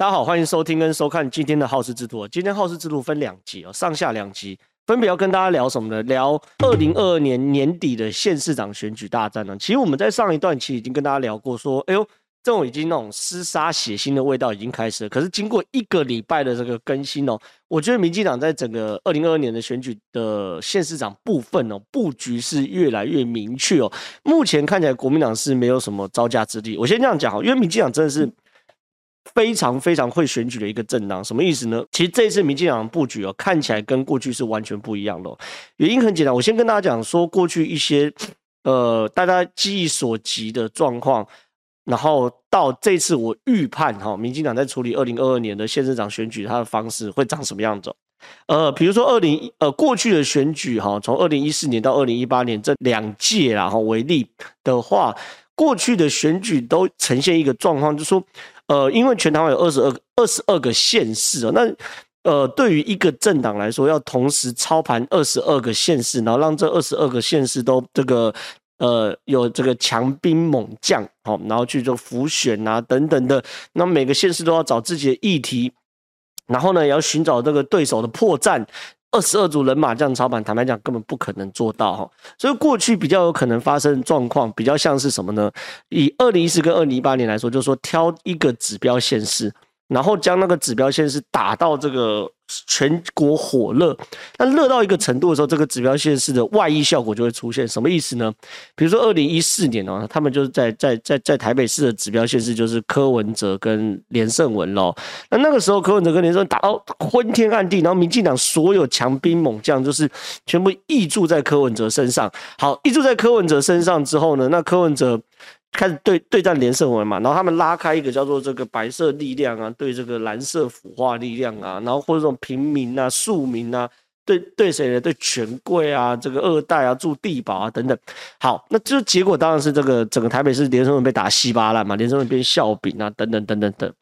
大家好，欢迎收听跟收看今天的好事之徒。今天好事之徒分两集哦，上下两集，分别要跟大家聊什么呢？聊二零二二年年底的县市长选举大战呢。其实我们在上一段期已经跟大家聊过，说，哎呦，这种已经那种厮杀血腥的味道已经开始了。可是经过一个礼拜的这个更新哦，我觉得民进党在整个二零二二年的选举的县市长部分哦，布局是越来越明确哦。目前看起来国民党是没有什么招架之力。我先这样讲哈，因为民进党真的是。非常非常会选举的一个政党，什么意思呢？其实这一次民进党的布局哦，看起来跟过去是完全不一样的。原因很简单，我先跟大家讲说，过去一些呃大家记忆所及的状况，然后到这次我预判哈，民进党在处理二零二二年的县市长选举，它的方式会长什么样子？呃，比如说二零呃过去的选举哈，从二零一四年到二零一八年这两届然后为例的话，过去的选举都呈现一个状况，就是说。呃，因为全台湾有二十二个二十二个县市哦，那呃，对于一个政党来说，要同时操盘二十二个县市，然后让这二十二个县市都这个呃有这个强兵猛将，好，然后去做浮选啊等等的，那每个县市都要找自己的议题，然后呢，也要寻找这个对手的破绽。二十二组人马这样操盘，坦白讲根本不可能做到哈，所以过去比较有可能发生状况，比较像是什么呢？以二零一四跟二零一八年来说，就是说挑一个指标现市。然后将那个指标线是打到这个全国火热，那热到一个程度的时候，这个指标县市的外溢效果就会出现。什么意思呢？比如说二零一四年哦，他们就是在在在在台北市的指标线是就是柯文哲跟连胜文喽。那那个时候柯文哲跟连胜文打到昏天暗地，然后民进党所有强兵猛将就是全部挹注在柯文哲身上。好，挹注在柯文哲身上之后呢，那柯文哲。开始对对战连胜文嘛，然后他们拉开一个叫做这个白色力量啊，对这个蓝色腐化力量啊，然后或者这种平民啊、庶民啊，对对谁呢？对权贵啊，这个二代啊，住地堡啊等等。好，那这结果当然是这个整个台北市连胜文被打稀巴烂嘛，连胜文变笑柄啊，等等等等等。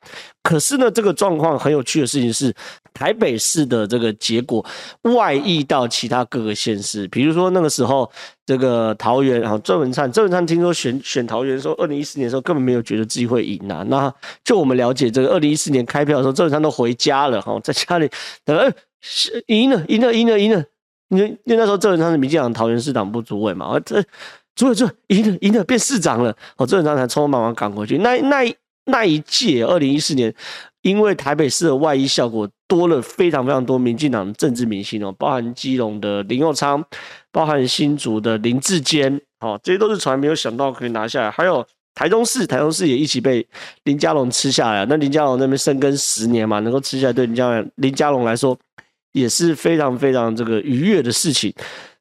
可是呢，这个状况很有趣的事情是，台北市的这个结果外溢到其他各个县市，比如说那个时候。这个桃园，然后郑文灿，郑文灿听说选选桃园的时候，二零一四年的时候根本没有觉得自己会赢啊。那就我们了解，这个二零一四年开票的时候，郑文灿都回家了哈，在家里等，哎，赢了，赢了，赢了，赢了。因为那时候郑文灿是民进党桃园市党部主委嘛，这主委就赢了，赢了，变市长了。哦，郑文灿才匆匆忙忙赶回去。那那那一届二零一四年，因为台北市的外溢效果。多了非常非常多民进党政治明星哦，包含基隆的林佑昌，包含新竹的林志坚，哦，这些都是从来没有想到可以拿下来。还有台中市，台中市也一起被林佳龙吃下来。那林佳龙那边生根十年嘛，能够吃下来，对林佳林佳龙来说也是非常非常这个愉悦的事情。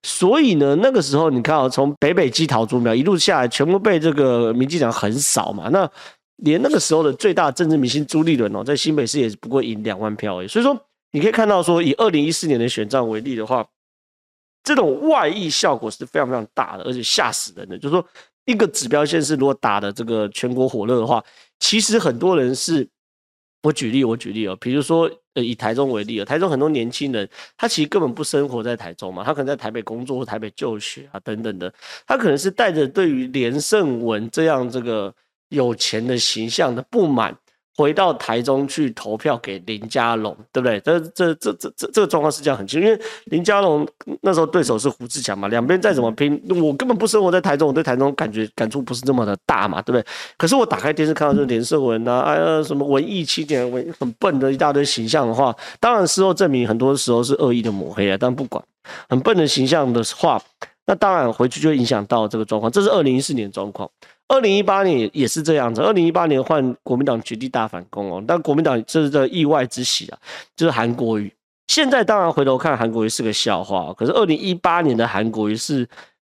所以呢，那个时候你看啊，从北北基桃竹苗一路下来，全部被这个民进党横扫嘛，那。连那个时候的最大政治明星朱立伦哦，在新北市也不过赢两万票而已。所以说，你可以看到说，以二零一四年的选战为例的话，这种外溢效果是非常非常大的，而且吓死人的。就是说，一个指标线是如果打的这个全国火热的话，其实很多人是，我举例，我举例哦，比如说呃，以台中为例啊，台中很多年轻人，他其实根本不生活在台中嘛，他可能在台北工作或台北就学啊等等的，他可能是带着对于连胜文这样这个。有钱的形象的不满，回到台中去投票给林佳龙，对不对？这这这这这这个状况是这样很清楚，因为林佳龙那时候对手是胡志强嘛，两边再怎么拼，我根本不生活在台中，我对台中感觉感触不是这么的大嘛，对不对？可是我打开电视看到这连胜文啊，哎呀，什么文艺青年、文很笨的一大堆形象的话，当然事后证明很多时候是恶意的抹黑啊，但不管很笨的形象的话，那当然回去就影响到这个状况，这是二零一四年状况。二零一八年也是这样子，二零一八年换国民党绝地大反攻哦，但国民党这是这意外之喜啊，就是韩国瑜。现在当然回头看韩国瑜是个笑话，可是二零一八年的韩国瑜是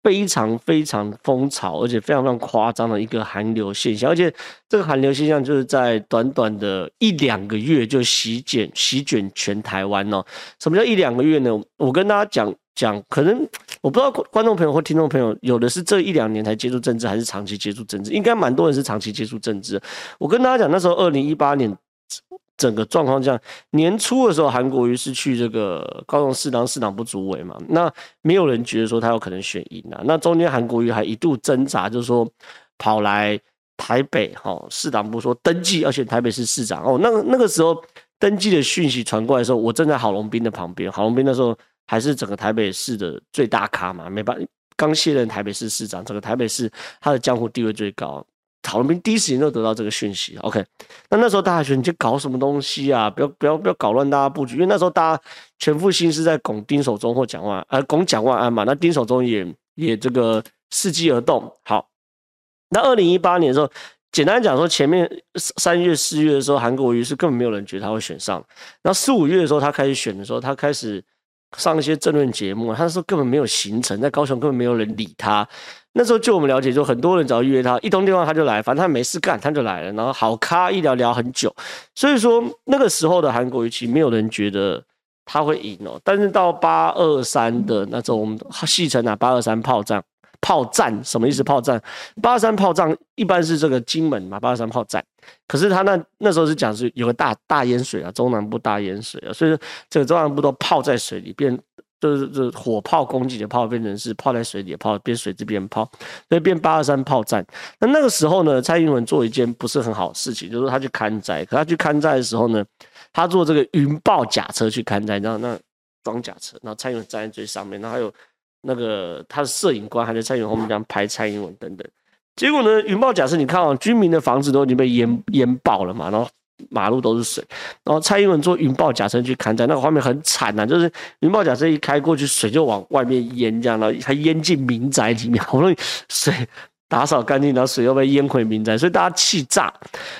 非常非常风潮，而且非常非常夸张的一个韩流现象，而且这个韩流现象就是在短短的一两个月就席卷席卷全台湾哦。什么叫一两个月呢？我跟大家讲。讲可能我不知道观众朋友或听众朋友有的是这一两年才接触政治，还是长期接触政治？应该蛮多人是长期接触政治。我跟大家讲，那时候二零一八年整个状况这样，年初的时候，韩国瑜是去这个高雄市当市党部主委嘛，那没有人觉得说他有可能选赢啊。那中间韩国瑜还一度挣扎，就是说跑来台北哈市党部说登记要选台北市市长哦，那个那个时候登记的讯息传过来的时候，我正在郝龙斌的旁边，郝龙斌那时候还是整个台北市的最大咖嘛，没办刚卸任台北市市长，整个台北市他的江湖地位最高。郝龙斌第一时间就得到这个讯息，OK，那那时候大家觉得你在搞什么东西啊？不要不要不要搞乱大家布局，因为那时候大家全副心思在拱丁守中或蒋万，呃，拱蒋万安嘛，那丁守中也也这个伺机而动，好。那二零一八年的时候，简单讲说，前面三月四月的时候，韩国瑜是根本没有人觉得他会选上。然后四五月的时候，他开始选的时候，他开始上一些政论节目，他说根本没有行程，在高雄根本没有人理他。那时候就我们了解，就很多人只要约他，一通电话他就来，反正他没事干他就来了。然后好咖一聊聊很久，所以说那个时候的韩国瑜其实没有人觉得他会赢哦。但是到八二三的那种，戏称啊八二三炮仗。炮战什么意思？炮战八二三炮战一般是这个金门嘛，八二三炮战。可是他那那时候是讲是有个大大淹水啊，中南部大淹水啊，所以说这个中南部都泡在水里，变就是这火炮攻击的炮变成是泡在水里的炮，变水这边炮，所以变八二三炮战。那那个时候呢，蔡英文做一件不是很好的事情，就是他去勘灾。可他去勘灾的时候呢，他坐这个云豹甲车去勘灾，然后那装甲车，然后蔡英文站在最上面，然后还有。那个他的摄影官还在蔡英文后面这样拍蔡英文等等，结果呢，云豹假设你看啊，居民的房子都已经被淹淹爆了嘛，然后马路都是水，然后蔡英文坐云豹假车去勘灾，那个画面很惨呐，就是云豹假车一开过去，水就往外面淹，这样，然后还淹进民宅里面，好不容易水打扫干净，然后水又被淹回民宅，所以大家气炸。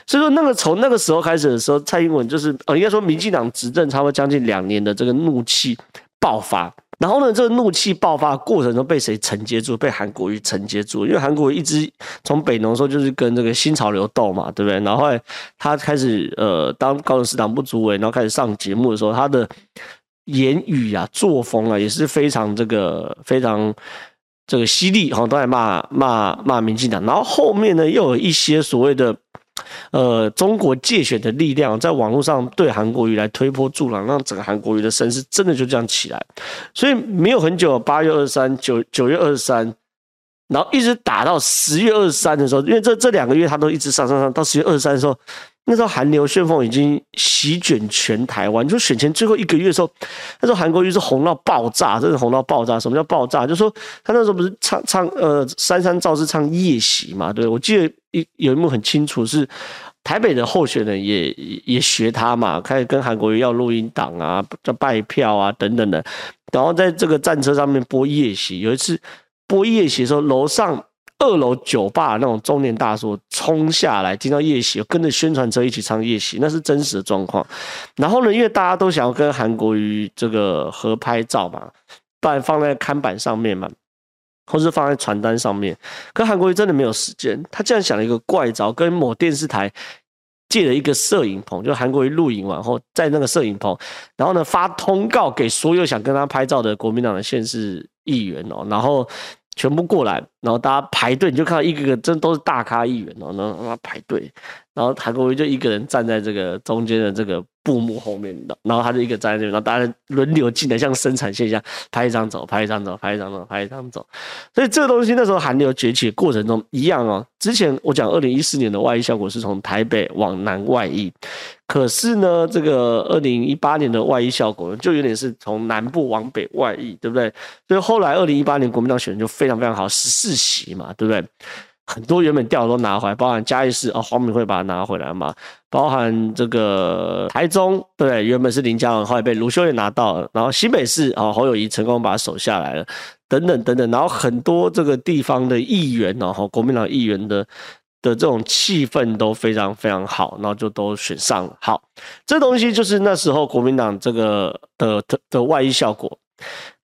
所以说那个从那个时候开始的时候，蔡英文就是呃，应该说民进党执政差不多将近两年的这个怒气爆发。然后呢，这个怒气爆发过程中被谁承接住？被韩国瑜承接住，因为韩国瑜一直从北农说就是跟这个新潮流斗嘛，对不对？然后后来他开始呃当高雄市党部主委，然后开始上节目的时候，他的言语啊、作风啊也是非常这个非常这个犀利，哈，都在骂骂骂民进党。然后后面呢，又有一些所谓的。呃，中国借选的力量在网络上对韩国瑜来推波助澜，让整个韩国瑜的声势真的就这样起来。所以没有很久，八月二十三、九九月二十三，然后一直打到十月二十三的时候，因为这这两个月他都一直上上上，到十月二十三的时候。那时候韩流旋风已经席卷全台湾，就选前最后一个月的时候，那时候韩国瑜是红到爆炸，真的红到爆炸。什么叫爆炸？就是说他那时候不是唱唱呃三山造是唱夜袭嘛？对，我记得一有一幕很清楚，是台北的候选人也也学他嘛，开始跟韩国瑜要录音档啊，叫拜票啊等等的，然后在这个战车上面播夜袭。有一次播夜袭的时候，楼上。二楼酒吧那种中年大叔冲下来，听到夜袭，跟着宣传车一起唱夜袭，那是真实的状况。然后呢，因为大家都想要跟韩国瑜这个合拍照嘛，不然放在看板上面嘛，或是放在传单上面。可韩国瑜真的没有时间，他这样想了一个怪招，跟某电视台借了一个摄影棚，就韩国瑜录影完后，在那个摄影棚，然后呢发通告给所有想跟他拍照的国民党的县市议员哦，然后。全部过来，然后大家排队，你就看到一个个真都是大咖议员哦，然后他排队，然后韩国瑜就一个人站在这个中间的这个布幕后面的，然后他就一个站在那边，然后大家轮流进来，像生产线一样拍一张走，拍一张走，拍一张走，拍一张走。所以这个东西那时候韩流崛起的过程中一样哦。之前我讲二零一四年的外溢效果是从台北往南外溢。可是呢，这个二零一八年的外溢效果就有点是从南部往北外溢，对不对？所以后来二零一八年国民党选就非常非常好，十四席嘛，对不对？很多原本掉的都拿回来，包含嘉义市啊，黄敏惠把它拿回来嘛，包含这个台中，对不对？原本是林佳龙，后来被卢修也拿到了，然后新北市啊，侯友谊成功把它守下来了，等等等等，然后很多这个地方的议员哦，国民党议员的。的这种气氛都非常非常好，然后就都选上了。好，这东西就是那时候国民党这个的的的外溢效果。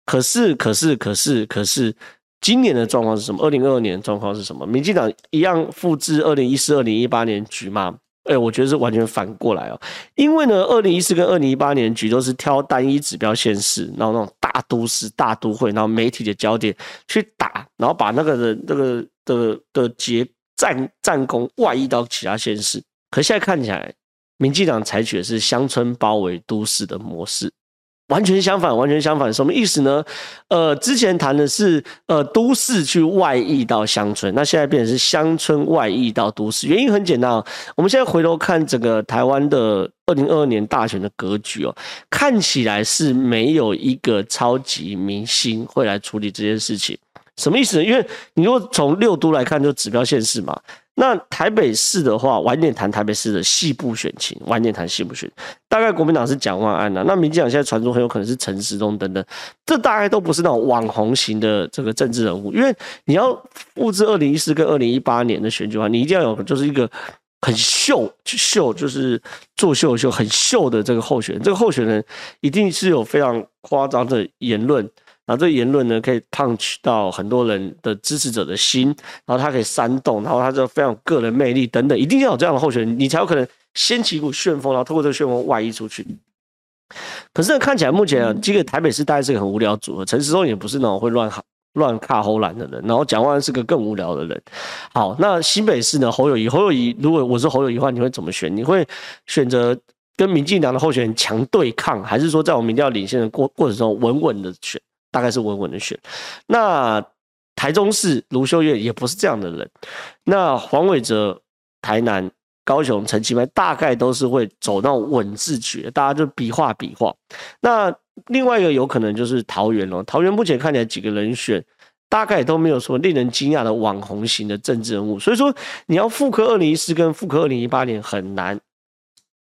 可是，可是，可是，可是，今年的状况是什么？二零二二年的状况是什么？民进党一样复制二零一四、二零一八年局吗？哎，我觉得是完全反过来哦。因为呢，二零一四跟二零一八年局都是挑单一指标县市，然后那种大都市、大都会，然后媒体的焦点去打，然后把那个人那个的的结。战战功外溢到其他县市，可现在看起来，民进党采取的是乡村包围都市的模式，完全相反，完全相反，什么意思呢？呃，之前谈的是呃都市去外溢到乡村，那现在变成是乡村外溢到都市。原因很简单啊，我们现在回头看整个台湾的二零二二年大选的格局哦，看起来是没有一个超级明星会来处理这件事情。什么意思呢？因为你如果从六都来看，就指标县市嘛。那台北市的话，晚点谈台北市的细部选情，晚点谈细部选。大概国民党是蒋万安呐，那民进党现在传出很有可能是陈时中等等，这大概都不是那种网红型的这个政治人物。因为你要复制二零一四跟二零一八年的选举的话，你一定要有就是一个很秀去，秀就是作秀秀很秀的这个候选人，这个候选人一定是有非常夸张的言论。然后这言论呢，可以 punch 到很多人的支持者的心，然后他可以煽动，然后他就非常有个人魅力等等，一定要有这样的候选人，你才有可能掀起一股旋风，然后透过这个旋风外溢出去。可是呢，看起来目前啊，这个台北市大概是个很无聊组合，陈时中也不是那种会乱喊乱卡喉兰的人，然后蒋万安是个更无聊的人。好，那新北市呢，侯友宜，侯友宜，如果我是侯友宜的话，你会怎么选？你会选择跟民进党的候选人强对抗，还是说在我们民调领先的过过程中稳稳的选？大概是稳稳的选，那台中市卢秀燕也不是这样的人，那黄伟哲台南、高雄陈其迈大概都是会走那种稳字决，大家就比划比划。那另外一个有可能就是桃园了，桃园目前看起来几个人选，大概都没有什么令人惊讶的网红型的政治人物，所以说你要复刻二零一四跟复刻二零一八年很难，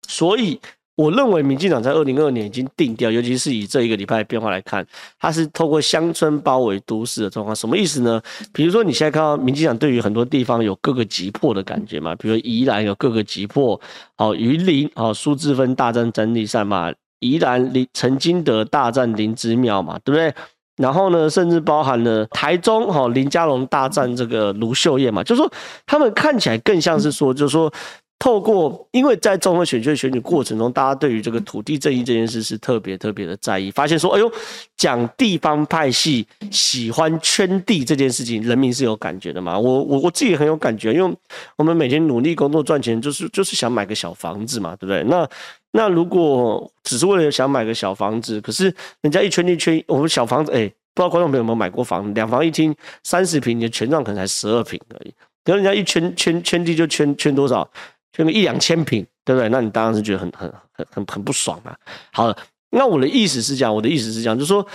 所以。我认为民进党在二零二二年已经定调，尤其是以这一个礼拜的变化来看，它是透过乡村包围都市的状况，什么意思呢？比如说你现在看到民进党对于很多地方有各个击破的感觉嘛，比如宜兰有各个击破，哦，云林哦，苏治芬大战詹丽善嘛，宜兰林陈金德大战林之妙嘛，对不对？然后呢，甚至包含了台中哈林佳龙大战这个卢秀燕嘛，就是说他们看起来更像是说，就是说。透过，因为在综合选区选举过程中，大家对于这个土地正义这件事是特别特别的在意。发现说，哎呦，讲地方派系喜欢圈地这件事情，人民是有感觉的嘛？我我我自己很有感觉，因为我们每天努力工作赚钱，就是就是想买个小房子嘛，对不对？那那如果只是为了想买个小房子，可是人家一圈地圈，我们小房子，哎，不知道观众朋友有没有买过房？两房一厅三十平，你的权状可能才十二平而已，可人家一圈圈圈地就圈圈多少？圈个一两千平，对不对？那你当然是觉得很很很很很不爽啊。好，那我的意思是这样，我的意思是这样，就是说，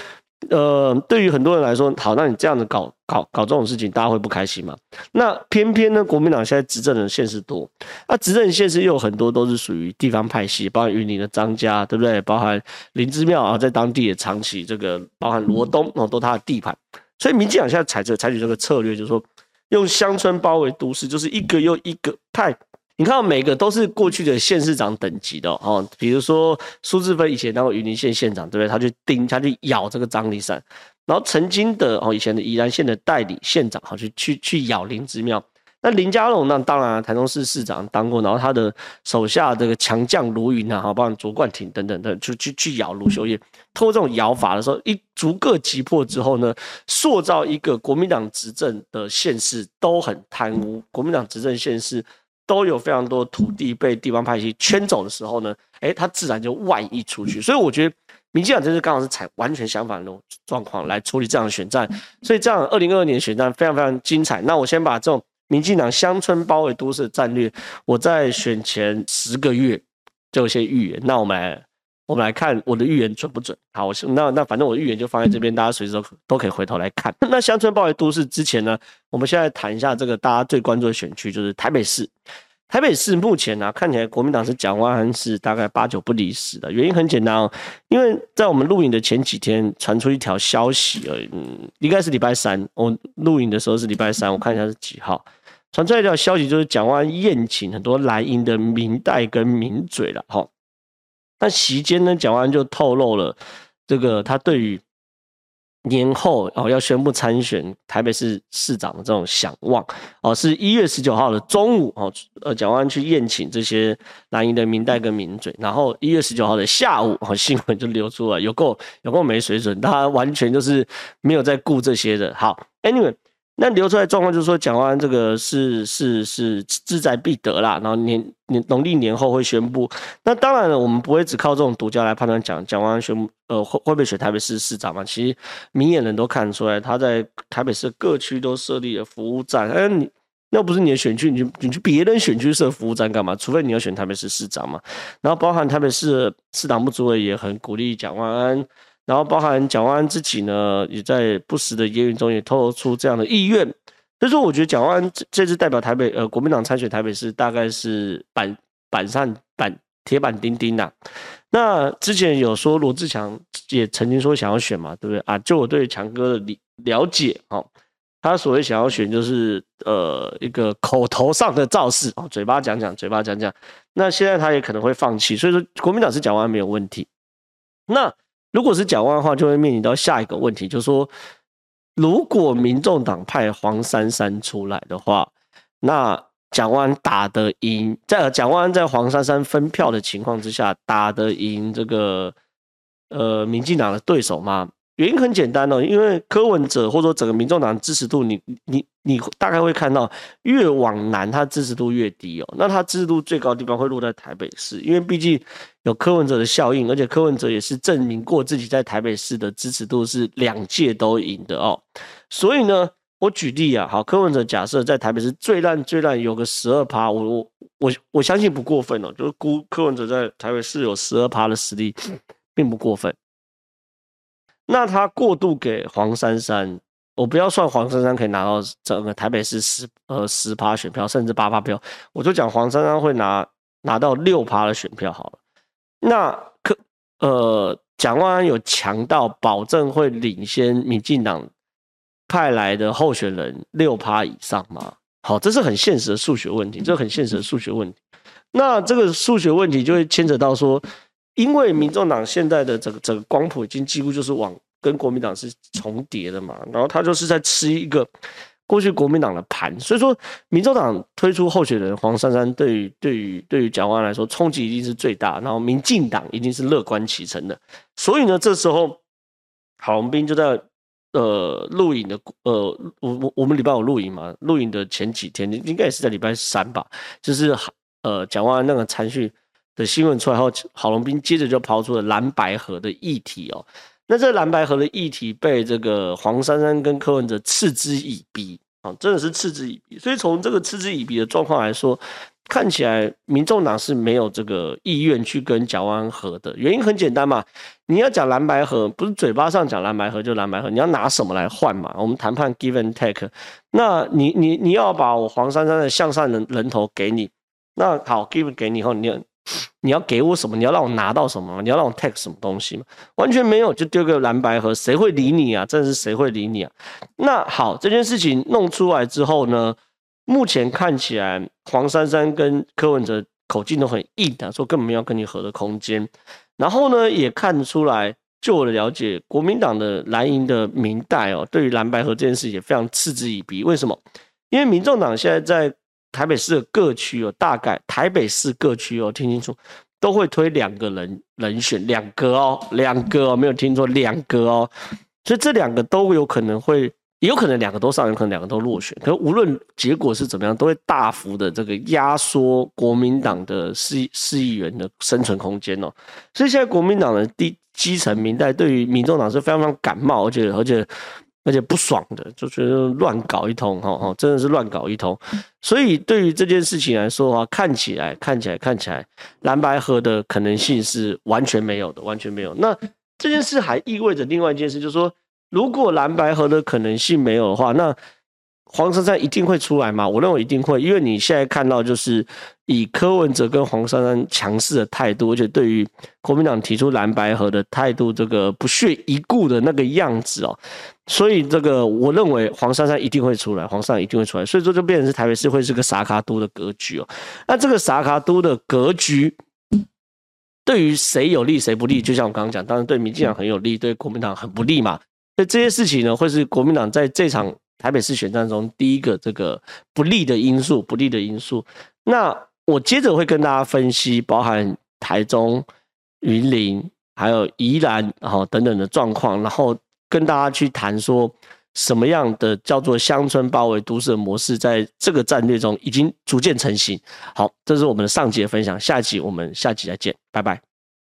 呃，对于很多人来说，好，那你这样子搞搞搞这种事情，大家会不开心吗？那偏偏呢，国民党现在执政的县市多，那执政县市又有很多都是属于地方派系，包含云林的张家，对不对？包含林姿妙啊，在当地也长期这个，包含罗东哦，都他的地盘。所以民进党现在采这采取这个策略，就是说用乡村包围都市，就是一个又一个派。你看到每个都是过去的县市长等级的哦，比如说苏志芬以前当过云林县县长，对不对？他去盯，他去咬这个张丽善，然后曾经的哦，以前的宜兰县的代理县长，好去去去咬林姿妙。那林佳龙那当然台中市市长当过，然后他的手下这个强将卢云啊，哈，包括卓冠廷等等的，就去去咬卢秀燕。透过这种咬法的时候，一逐个击破之后呢，塑造一个国民党执政的县市都很贪污，国民党执政县市。都有非常多土地被地方派系圈走的时候呢，哎，他自然就外溢出去。所以我觉得民进党真是刚好是采完全相反的状况来处理这样的选战，所以这样二零二二年选战非常非常精彩。那我先把这种民进党乡村包围都市的战略，我在选前十个月就有些预言。那我们。我们来看我的预言准不准？好，我那那反正我的预言就放在这边，大家随时都都可以回头来看。那乡村包围都市之前呢，我们现在谈一下这个大家最关注的选区，就是台北市。台北市目前呢、啊，看起来国民党是蒋万安是大概八九不离十的。原因很简单哦，因为在我们录影的前几天传出一条消息而已，嗯，应该是礼拜三。我录影的时候是礼拜三，我看一下是几号。传出来一条消息，就是蒋万宴请很多蓝营的民代跟名嘴了，哈。那席间呢，蒋万就透露了这个他对于年后哦要宣布参选台北市市长的这种想望哦，是一月十九号的中午哦，呃，蒋万去宴请这些蓝营的民代跟名嘴，然后一月十九号的下午哦，新闻就流出来，有够有够没水准，他完全就是没有在顾这些的。好，Anyway，那流出来状况就是说，蒋万安这个是是是志在必得啦，然后年年农历年后会宣布。那当然了，我们不会只靠这种独家来判断蒋蒋万安宣布呃会会不会选台北市市长嘛。其实明眼人都看得出来，他在台北市各区都设立了服务站。哎，你那不是你的选区，你去你去别人选区设服务站干嘛？除非你要选台北市市长嘛。然后包含台北市市党部主委也很鼓励蒋万安。然后包含蒋万安自己呢，也在不时的言语中也透露出这样的意愿。所以说，我觉得蒋万安这这次代表台北呃国民党参选台北市，大概是板板上板铁板钉钉呐。那之前有说罗志强也曾经说想要选嘛，对不对啊？就我对强哥的了了解哦，他所谓想要选就是呃一个口头上的造势哦，嘴巴讲讲，嘴巴讲讲。那现在他也可能会放弃，所以说国民党是蒋万安没有问题。那。如果是蒋万的话，就会面临到下一个问题，就是说，如果民众党派黄珊珊出来的话，那蒋万打得赢，在蒋万在黄珊珊分票的情况之下，打得赢这个呃民进党的对手吗？原因很简单哦，因为柯文哲或者说整个民众党支持度你，你你大概会看到，越往南他支持度越低哦。那他支持度最高的地方会落在台北市，因为毕竟有柯文哲的效应，而且柯文哲也是证明过自己在台北市的支持度是两届都赢的哦。所以呢，我举例啊，好，柯文哲假设在台北市最烂最烂有个十二趴，我我我我相信不过分哦，就是估柯文哲在台北市有十二趴的实力，并不过分。那他过渡给黄珊珊，我不要算黄珊珊可以拿到整个台北市十呃十趴选票，甚至八趴票，我就讲黄珊珊会拿拿到六趴的选票好了。那可呃蒋万安有强到保证会领先民进党派来的候选人六趴以上吗？好，这是很现实的数学问题，这是很现实的数学问题。那这个数学问题就会牵扯到说。因为民众党现在的整个整个光谱已经几乎就是往跟国民党是重叠的嘛，然后他就是在吃一个过去国民党的盘，所以说民众党推出候选人黄珊珊，对于对于对于蒋万来说冲击一定是最大，然后民进党一定是乐观其成的，所以呢，这时候郝龙斌就在呃录影的呃我我我们礼拜五录影嘛，录影的前几天应该也是在礼拜三吧，就是呃蒋万那个参选。的新闻出来后，郝龙斌接着就抛出了蓝白合的议题哦。那这蓝白合的议题被这个黄珊珊跟柯文哲嗤之以鼻啊，真的是嗤之以鼻。所以从这个嗤之以鼻的状况来说，看起来民众党是没有这个意愿去跟蒋万安合的。原因很简单嘛，你要讲蓝白合，不是嘴巴上讲蓝白合就蓝白合，你要拿什么来换嘛？我们谈判 give and take，那你你你要把我黄珊珊的向上人人头给你，那好 give 给你以后，你。你要给我什么？你要让我拿到什么？你要让我 take 什么东西吗？完全没有，就丢个蓝白盒，谁会理你啊？真的是谁会理你啊？那好，这件事情弄出来之后呢，目前看起来黄珊珊跟柯文哲口径都很硬的，说根本没有跟你合的空间。然后呢，也看出来，就我的了解，国民党的蓝营的民代哦，对于蓝白盒这件事也非常嗤之以鼻。为什么？因为民众党现在在。台北市的各区哦，大概台北市各区哦，听清楚，都会推两个人人选，两个哦，两个哦，没有听错，两个哦，所以这两个都有可能会，有可能两个都上，有可能两个都落选。可是无论结果是怎么样，都会大幅的这个压缩国民党的市市议员的生存空间哦。所以现在国民党的低基层民代对于民众党是非常非常感冒，而且而且。而且不爽的，就觉得乱搞一通，哈哈，真的是乱搞一通。所以对于这件事情来说的话，看起来、看起来、看起来，蓝白合的可能性是完全没有的，完全没有。那这件事还意味着另外一件事，就是说，如果蓝白合的可能性没有的话，那。黄珊珊一定会出来吗？我认为一定会，因为你现在看到就是以柯文哲跟黄珊珊强势的态度，而且对于国民党提出蓝白合的态度，这个不屑一顾的那个样子哦，所以这个我认为黄珊珊一定会出来，黄珊一定会出来，所以说就变成是台北市会是个傻卡都的格局哦。那这个傻卡都的格局对于谁有利谁不利？就像我刚刚讲，当然对民进党很有利，对国民党很不利嘛。那这些事情呢，会是国民党在这场。台北市选战中第一个这个不利的因素，不利的因素。那我接着会跟大家分析，包含台中、云林，还有宜兰，然后等等的状况，然后跟大家去谈说，什么样的叫做乡村包围都市的模式，在这个战略中已经逐渐成型。好，这是我们的上集的分享，下集我们下集再见，拜拜。